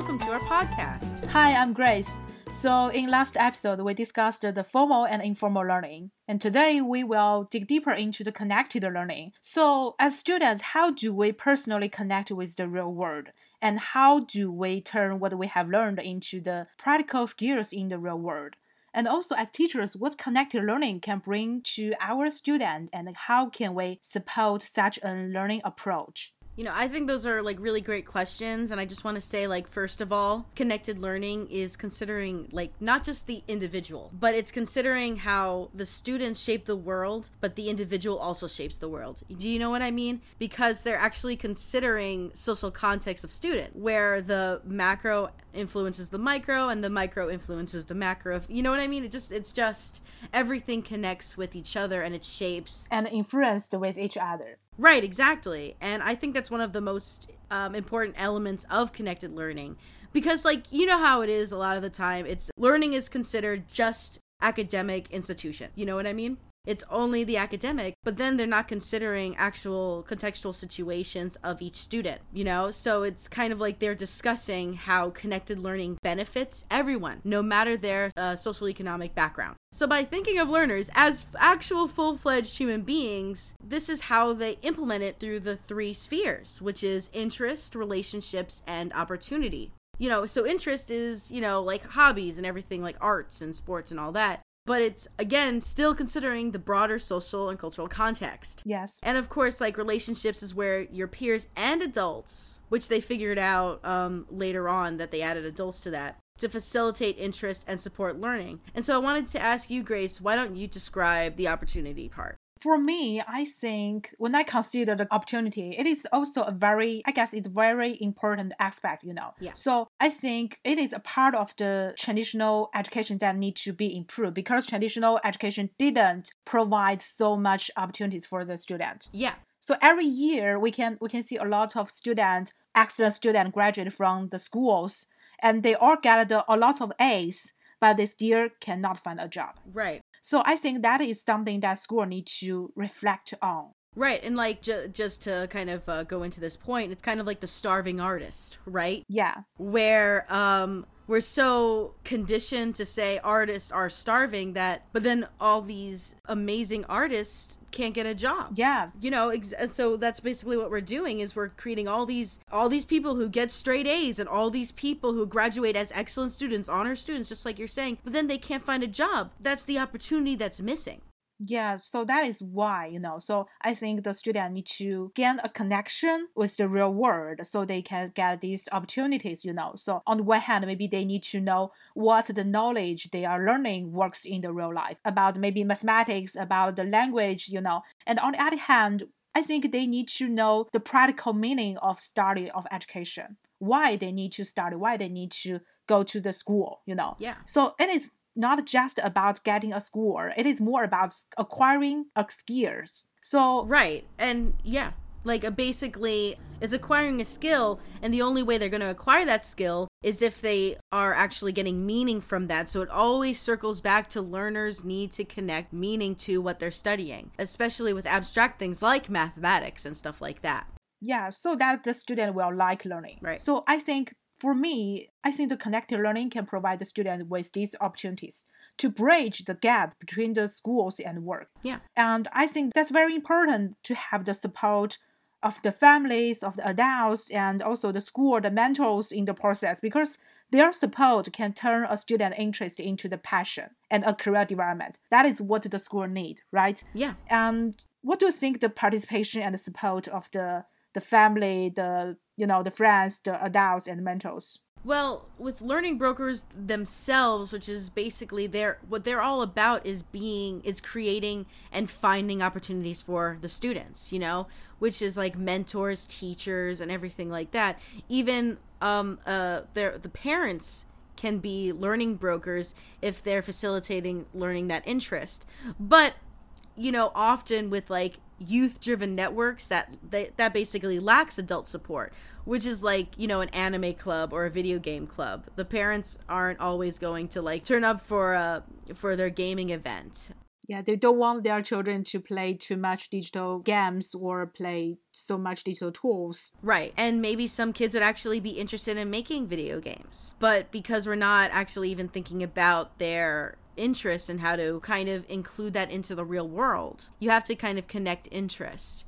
welcome to our podcast. Hi, I'm Grace. So, in last episode, we discussed the formal and informal learning, and today we will dig deeper into the connected learning. So, as students, how do we personally connect with the real world? And how do we turn what we have learned into the practical skills in the real world? And also, as teachers, what connected learning can bring to our students, and how can we support such a learning approach? You know, I think those are like really great questions. And I just want to say, like, first of all, connected learning is considering like not just the individual, but it's considering how the students shape the world, but the individual also shapes the world. Do you know what I mean? Because they're actually considering social context of student, where the macro influences the micro and the micro influences the macro. You know what I mean? It just, it's just everything connects with each other and it shapes and influenced with each other. Right, exactly. And I think that's one of the most um, important elements of connected learning because, like, you know how it is a lot of the time, it's learning is considered just academic institution. You know what I mean? It's only the academic, but then they're not considering actual contextual situations of each student, you know? So it's kind of like they're discussing how connected learning benefits everyone, no matter their uh, social economic background. So by thinking of learners as actual full fledged human beings, this is how they implement it through the three spheres, which is interest, relationships, and opportunity you know so interest is you know like hobbies and everything like arts and sports and all that but it's again still considering the broader social and cultural context. Yes. And of course, like relationships is where your peers and adults, which they figured out um, later on that they added adults to that, to facilitate interest and support learning. And so I wanted to ask you, Grace, why don't you describe the opportunity part? For me, I think when I consider the opportunity, it is also a very, I guess it's very important aspect, you know. Yeah. So I think it is a part of the traditional education that need to be improved because traditional education didn't provide so much opportunities for the student. Yeah. So every year we can we can see a lot of student, excellent student graduate from the schools, and they all get a lot of A's, but they still cannot find a job. Right. So I think that is something that school need to reflect on. Right, and like ju- just to kind of uh, go into this point, it's kind of like the starving artist, right? Yeah. Where um we're so conditioned to say artists are starving that but then all these amazing artists can't get a job yeah you know ex- so that's basically what we're doing is we're creating all these all these people who get straight a's and all these people who graduate as excellent students honor students just like you're saying but then they can't find a job that's the opportunity that's missing yeah, so that is why, you know, so I think the student need to gain a connection with the real world so they can get these opportunities, you know. So on the one hand, maybe they need to know what the knowledge they are learning works in the real life about maybe mathematics, about the language, you know. And on the other hand, I think they need to know the practical meaning of study of education. Why they need to study, why they need to go to the school, you know. Yeah. So and it is not just about getting a score. It is more about acquiring a skills. So right, and yeah, like uh, basically it's acquiring a skill and the only way they're going to acquire that skill is if they are actually getting meaning from that so it always circles back to learners need to connect meaning to what they're studying especially with abstract things like mathematics and stuff like that yeah so that the student will like learning right so i think for me, I think the connected learning can provide the student with these opportunities to bridge the gap between the schools and work. Yeah. And I think that's very important to have the support of the families, of the adults, and also the school, the mentors in the process because their support can turn a student interest into the passion and a career development. That is what the school need, right? Yeah. And what do you think the participation and the support of the the family, the you know the friends, the adults, and mentors. Well, with learning brokers themselves, which is basically their what they're all about is being is creating and finding opportunities for the students, you know, which is like mentors, teachers and everything like that. Even um uh their the parents can be learning brokers if they're facilitating learning that interest. But you know, often with like youth driven networks that they, that basically lacks adult support which is like you know an anime club or a video game club the parents aren't always going to like turn up for a for their gaming event Yeah, they don't want their children to play too much digital games or play so much digital tools. Right. And maybe some kids would actually be interested in making video games. But because we're not actually even thinking about their interest and how to kind of include that into the real world, you have to kind of connect interest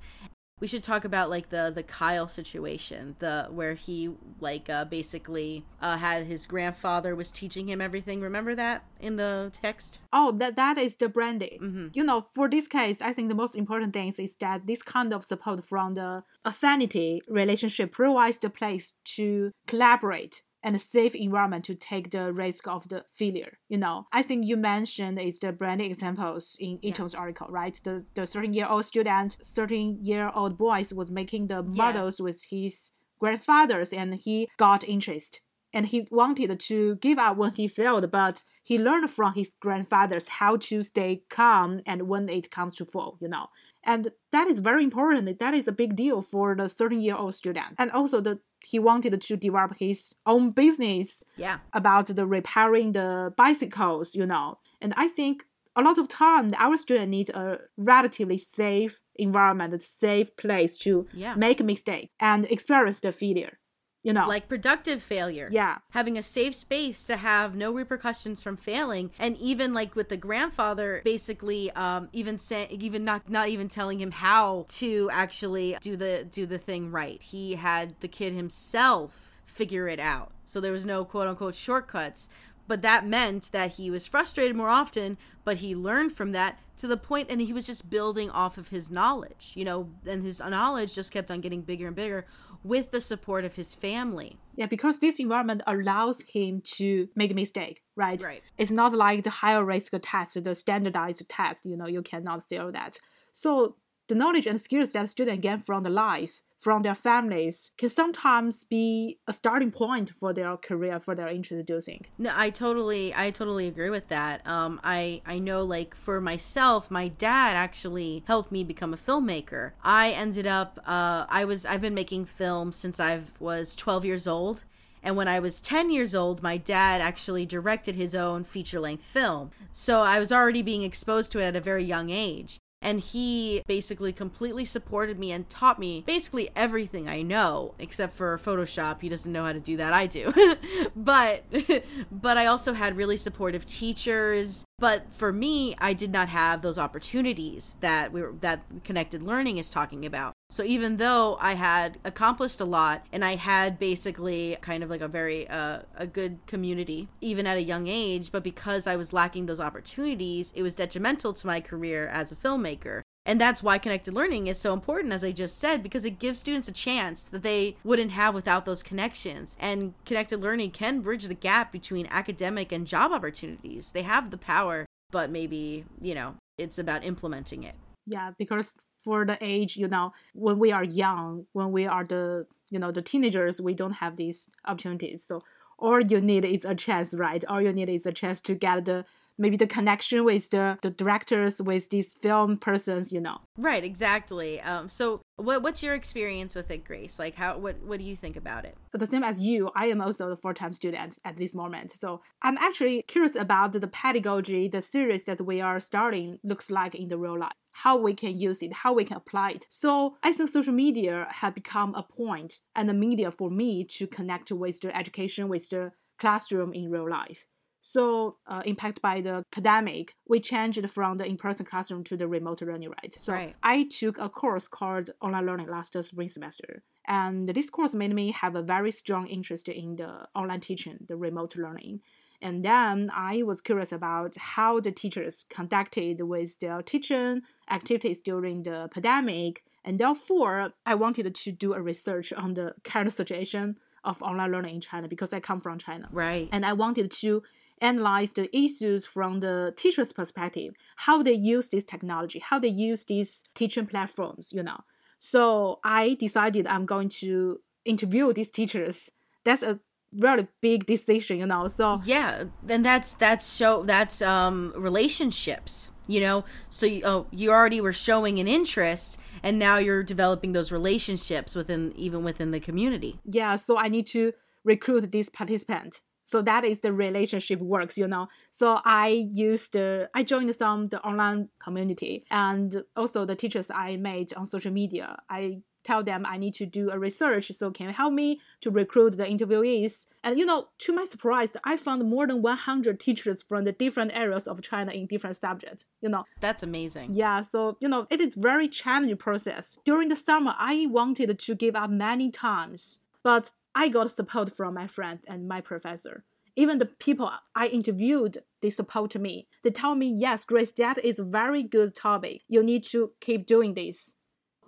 we should talk about like the the Kyle situation, the where he like uh, basically uh, had his grandfather was teaching him everything. Remember that in the text? Oh, that that is the branding. Mm-hmm. You know, for this case, I think the most important thing is that this kind of support from the affinity relationship provides the place to collaborate and a safe environment to take the risk of the failure. You know, I think you mentioned is the branding examples in Ito's yeah. article, right? The the 13 year old student, 13 year old boys was making the models yeah. with his grandfathers and he got interest and he wanted to give up when he failed, but he learned from his grandfathers how to stay calm and when it comes to fall, you know. And that is very important. That is a big deal for the 13 year old student. And also the he wanted to develop his own business yeah about the repairing the bicycles, you know. And I think a lot of time our students need a relatively safe environment, a safe place to yeah. make a mistake and experience the failure you know. like productive failure. Yeah. Having a safe space to have no repercussions from failing. And even like with the grandfather basically um even saying even not not even telling him how to actually do the do the thing right. He had the kid himself figure it out. So there was no quote unquote shortcuts. But that meant that he was frustrated more often but he learned from that to the point and he was just building off of his knowledge you know and his knowledge just kept on getting bigger and bigger with the support of his family. Yeah, because this environment allows him to make a mistake, right? Right. It's not like the higher risk test, the standardized test, you know, you cannot fail that. So the knowledge and skills that students gain from the life from their families can sometimes be a starting point for their career for their introducing no i totally i totally agree with that. Um i i know like for myself my dad actually helped me become a filmmaker. I ended up uh i was i've been making films since i was 12 years old. And when I was 10 years old, my dad actually directed his own feature length film. So I was already being exposed to it at a very young age and he basically completely supported me and taught me basically everything I know except for Photoshop. He doesn't know how to do that. I do. but but I also had really supportive teachers. But for me, I did not have those opportunities that we were, that connected learning is talking about. So even though I had accomplished a lot and I had basically kind of like a very uh, a good community even at a young age, but because I was lacking those opportunities, it was detrimental to my career as a filmmaker. And that's why connected learning is so important, as I just said, because it gives students a chance that they wouldn't have without those connections. And connected learning can bridge the gap between academic and job opportunities. They have the power, but maybe, you know, it's about implementing it. Yeah, because for the age, you know, when we are young, when we are the, you know, the teenagers, we don't have these opportunities. So all you need is a chance, right? All you need is a chance to get the maybe the connection with the, the directors with these film persons you know. Right exactly. Um so what what's your experience with it grace? Like how what what do you think about it? The same as you i am also a full-time student at this moment. So i'm actually curious about the pedagogy the series that we are starting looks like in the real life how we can use it how we can apply it. So i think social media have become a point and a media for me to connect with the education with the classroom in real life so uh, impacted by the pandemic, we changed from the in-person classroom to the remote learning, right? So right. I took a course called online learning last spring semester, and this course made me have a very strong interest in the online teaching, the remote learning. And then I was curious about how the teachers conducted with their teaching activities during the pandemic, and therefore I wanted to do a research on the current situation of online learning in China because I come from China. Right. And I wanted to analyze the issues from the teacher's perspective, how they use this technology, how they use these teaching platforms, you know. So I decided I'm going to interview these teachers. That's a really big decision, you know. So yeah, then that's that's show that's um relationships, you know. So you, oh, you already were showing an interest, and now you're developing those relationships within even within the community. Yeah, so I need to recruit this participant So that is the relationship works, you know. So I used the I joined some the online community and also the teachers I made on social media. I tell them I need to do a research. So can you help me to recruit the interviewees? And you know, to my surprise, I found more than 100 teachers from the different areas of China in different subjects. You know, that's amazing. Yeah, so you know, it is very challenging process. During the summer, I wanted to give up many times, but I got support from my friend and my professor. Even the people I interviewed, they support me. They tell me, yes, Grace, that is a very good topic. You need to keep doing this.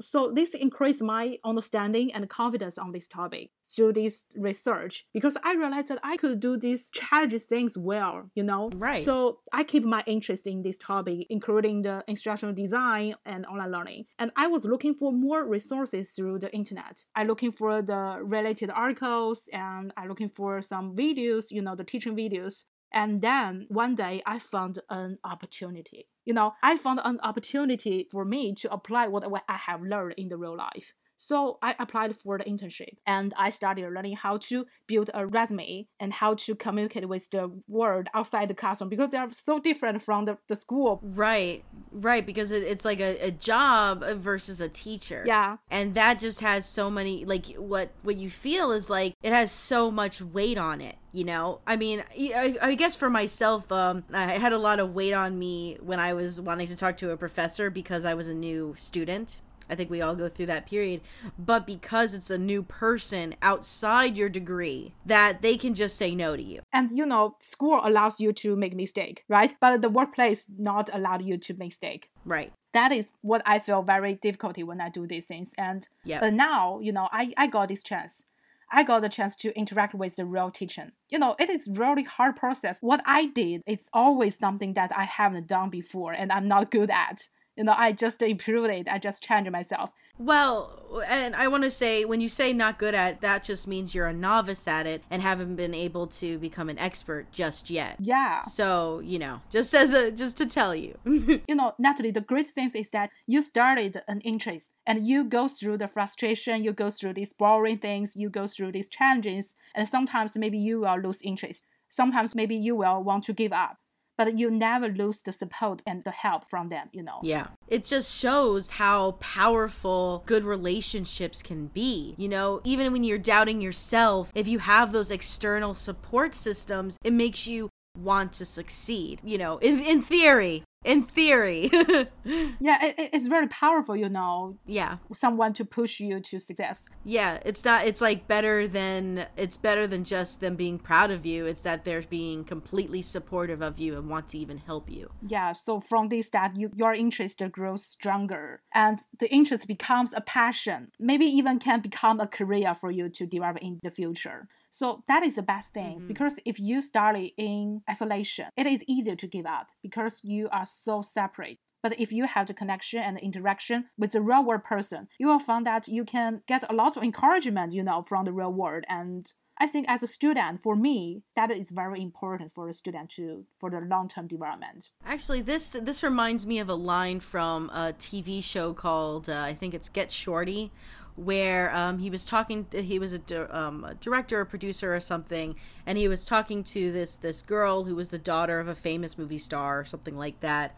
So this increased my understanding and confidence on this topic through this research because I realized that I could do these challenging things well, you know? Right. So I keep my interest in this topic, including the instructional design and online learning. And I was looking for more resources through the internet. I looking for the related articles and I looking for some videos, you know, the teaching videos and then one day I found an opportunity. You know, I found an opportunity for me to apply what I have learned in the real life. So I applied for the internship and I started learning how to build a resume and how to communicate with the world outside the classroom because they are so different from the, the school. Right, right. Because it, it's like a, a job versus a teacher. Yeah. And that just has so many, like, what, what you feel is like it has so much weight on it you know i mean I, I, guess for myself um i had a lot of weight on me when i was wanting to talk to a professor because i was a new student I think we all go through that period. But because it's a new person outside your degree, that they can just say no to you. And you know, school allows you to make mistake, right? But the workplace not allowed you to make mistake. Right. That is what I feel very difficulty when I do these things. And yeah. But now, you know, I, I got this chance. I got the chance to interact with the real teaching. You know, it is really hard process. What I did, it's always something that I haven't done before and I'm not good at you know, I just improved it. I just changed myself. Well, and I want to say when you say not good at, that just means you're a novice at it and haven't been able to become an expert just yet. Yeah. So, you know, just as a just to tell you. you know, Natalie, the great thing is that you started an interest and you go through the frustration, you go through these boring things, you go through these challenges, and sometimes maybe you will lose interest. Sometimes maybe you will want to give up but you never lose the support and the help from them, you know. Yeah. It just shows how powerful good relationships can be. You know, even when you're doubting yourself, if you have those external support systems, it makes you want to succeed. You know, in, in theory, in theory. yeah, it, it's very powerful, you know. Yeah. Someone to push you to success. Yeah, it's not it's like better than it's better than just them being proud of you. It's that they're being completely supportive of you and want to even help you. Yeah, so from this that you your interest grows stronger and the interest becomes a passion. Maybe even can become a career for you to develop in the future. So that is the best thing mm-hmm. because if you study in isolation, it is easier to give up because you are so separate. But if you have the connection and the interaction with the real world person, you will find that you can get a lot of encouragement, you know, from the real world. And I think as a student, for me, that is very important for a student to for the long term development. Actually, this this reminds me of a line from a TV show called uh, I think it's Get Shorty, where um, he was talking he was a, um, a director or producer or something and he was talking to this this girl who was the daughter of a famous movie star or something like that.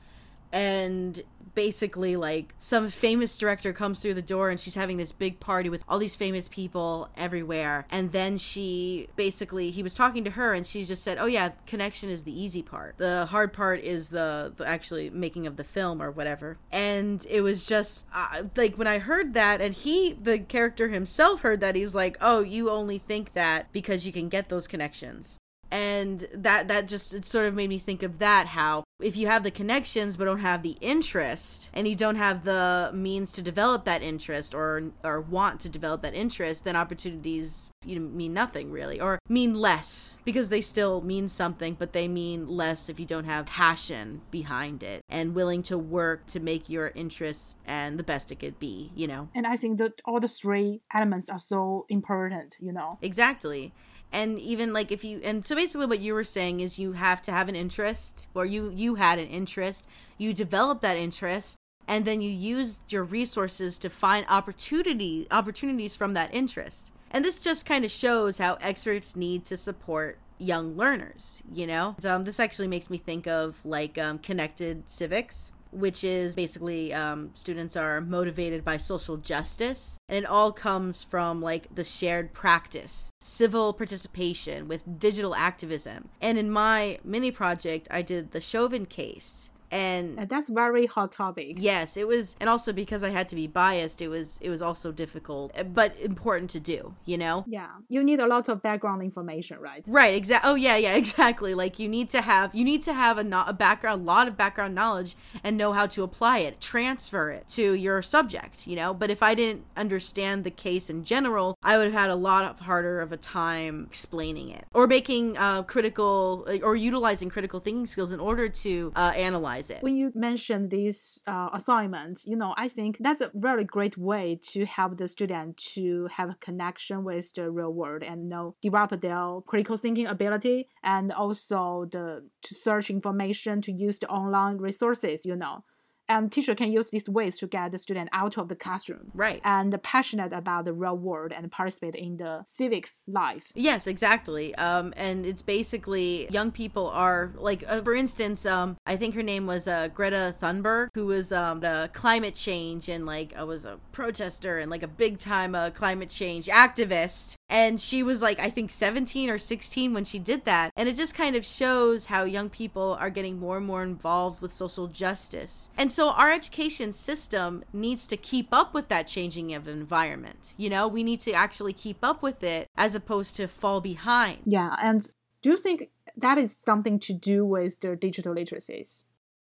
And basically like some famous director comes through the door and she's having this big party with all these famous people everywhere. And then she basically he was talking to her and she just said oh yeah connection is the easy part. The hard part is the, the actually making of the film or whatever. And it was just uh, like when i heard that and he the character himself heard that he was like oh you only think that because you can get those connections and that that just it sort of made me think of that how if you have the connections but don't have the interest and you don't have the means to develop that interest or or want to develop that interest then opportunities you know, mean nothing really or mean less because they still mean something but they mean less if you don't have passion behind it and willing to work to make your interest and the best it could be you know? And i think that all the three elements are so important you know? Exactly and even like if you and so basically what you were saying is you have to have an interest or you you had an interest you develop that interest and then you use your resources to find opportunity opportunities from that interest and this just kind of shows how experts need to support young learners, you know? Um, this actually makes me think of like um, connected civics which is basically um, students are motivated by social justice. And it all comes from like the shared practice, civil participation with digital activism. And in my mini project, I did the Chauvin case and, that's very hot topic. Yes it was and also because i had to be biased it was it was also difficult eh, but important to do you know? Yeah. You need a lot of background information right? Right exactly oh yeah yeah exactly. Like you need to have you need to have a, not a background a lot of background knowledge and know how to apply it transfer it to your subject you know? But if i didn't understand the case in general i would have had a lot of harder of a time explaining it or making uh, critical or utilizing critical thinking skills in order to uh, analyze it. When you mentioned this uh, assignment, you know, I think that's a very great way to help the student to have a connection with the real world and know develop their critical thinking ability and also the to search information to use the online resources. You know, and teacher can use these ways to get the student out of the classroom. Right. And passionate about the real world and participate in the civics life. Yes exactly. Um, and it's basically young people are like uh, for instance um, i think her name was uh, greta thunberg who was um, the climate change and like i was a protester and like a big time uh, climate change activist. And she was like i think 17 or 16 when she did that. And it just kind of shows how young people are getting more and more involved with social justice. And so our education system needs to keep up with that changing of environment. You know we need to actually keep up with it as opposed to fall behind. Yeah and do you think that is something to do with their digital literacies?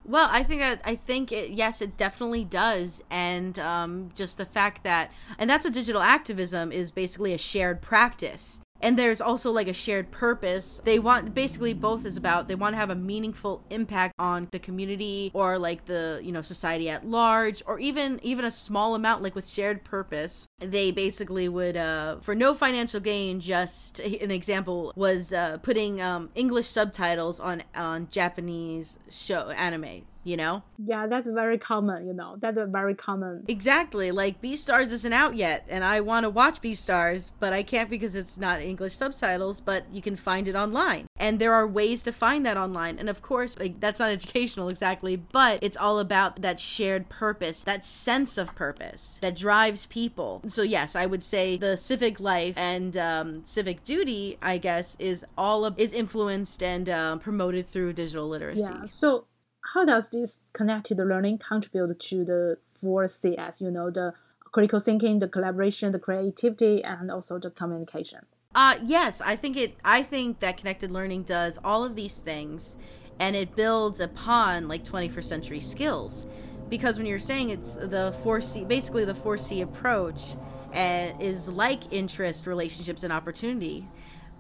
Well, I think that I think it yes, it definitely does, and um, just the fact that, and that's what digital activism is basically a shared practice and there's also like a shared purpose. They want basically both is about they want to have a meaningful impact on the community or like the you know society at large or even even a small amount like with shared purpose. They basically would uh for no financial gain just an example was uh putting um english subtitles on on japanese show anime you know? Yeah, that's very common, you know. That's very common. Exactly. Like Beastars isn't out yet and I want to watch Beastars, but I can't because it's not English subtitles, but you can find it online. And there are ways to find that online. And of course, like that's not educational exactly, but it's all about that shared purpose, that sense of purpose that drives people. So yes, I would say the civic life and um, civic duty, I guess, is all of, is influenced and uh, promoted through digital literacy. Yeah. So how does this connected learning contribute to the four CS? You know, the critical thinking, the collaboration, the creativity, and also the communication. Uh yes, I think it. I think that connected learning does all of these things, and it builds upon like 21st century skills, because when you're saying it's the four C, basically the four C approach, and is like interest, relationships, and opportunity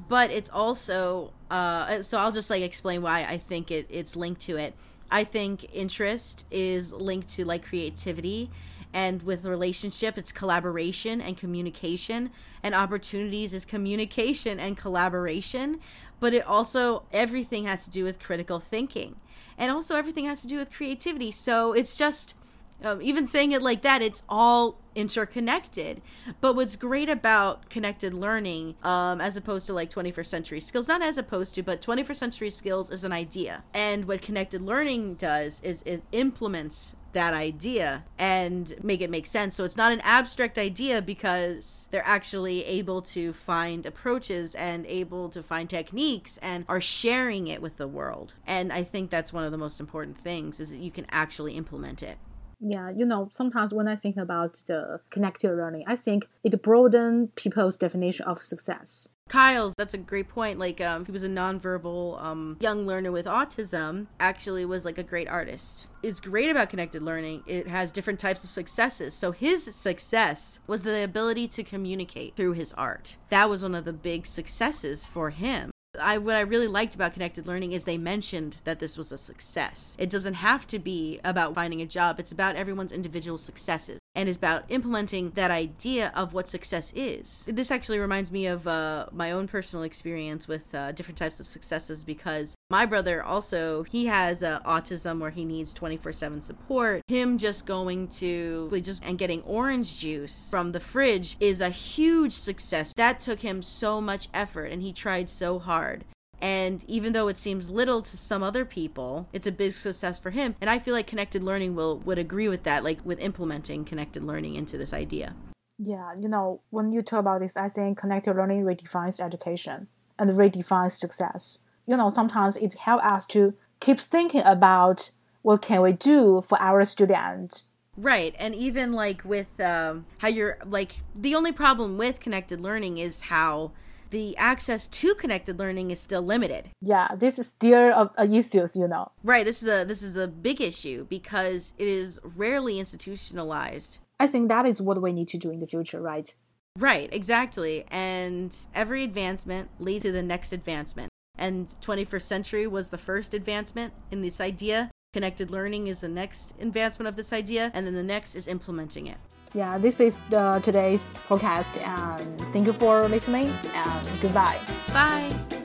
but it's also uh, so i'll just like explain why i think it, it's linked to it I think interest is linked to like creativity. And with relationship it's collaboration and communication. And opportunities is communication and collaboration. But it also everything has to do with critical thinking. And also everything has to do with creativity. So it's just um, even saying it like that, it's all interconnected. But what's great about connected learning, um, as opposed to like 21st century skills, not as opposed to, but 21st century skills is an idea. And what connected learning does is it implements that idea and make it make sense. So it's not an abstract idea because they're actually able to find approaches and able to find techniques and are sharing it with the world. And I think that's one of the most important things is that you can actually implement it. Yeah, you know, sometimes when I think about the connected learning, I think it broadens people's definition of success. Kyle's, that's a great point. Like, um, he was a nonverbal um, young learner with autism, actually was like a great artist. It's great about connected learning. It has different types of successes. So, his success was the ability to communicate through his art. That was one of the big successes for him. I what I really liked about connected learning is they mentioned that this was a success. It doesn't have to be about finding a job. It's about everyone's individual successes and is about implementing that idea of what success is. This actually reminds me of uh, my own personal experience with uh, different types of successes because my brother also he has uh, autism where he needs 24/7 support. Him just going to just and getting orange juice from the fridge is a huge success. That took him so much effort and he tried so hard And even though it seems little to some other people, it's a big success for him. And I feel like connected learning will would agree with that, like with implementing connected learning into this idea. Yeah, you know, when you talk about this, I think connected learning redefines education and redefines success. You know, sometimes it helps us to keep thinking about what can we do for our students Right. And even like with um, how you're like, the only problem with connected learning is how the access to connected learning is still limited. Yeah, this is still a, a issues, you know. Right. This is a this is a big issue because it is rarely institutionalized. I think that is what we need to do in the future, right? Right, exactly. And every advancement leads to the next advancement. And 21st century was the first advancement in this idea. Connected learning is the next advancement of this idea, and then the next is implementing it. Yeah, this is the today's podcast, and thank you for listening, and goodbye. Bye.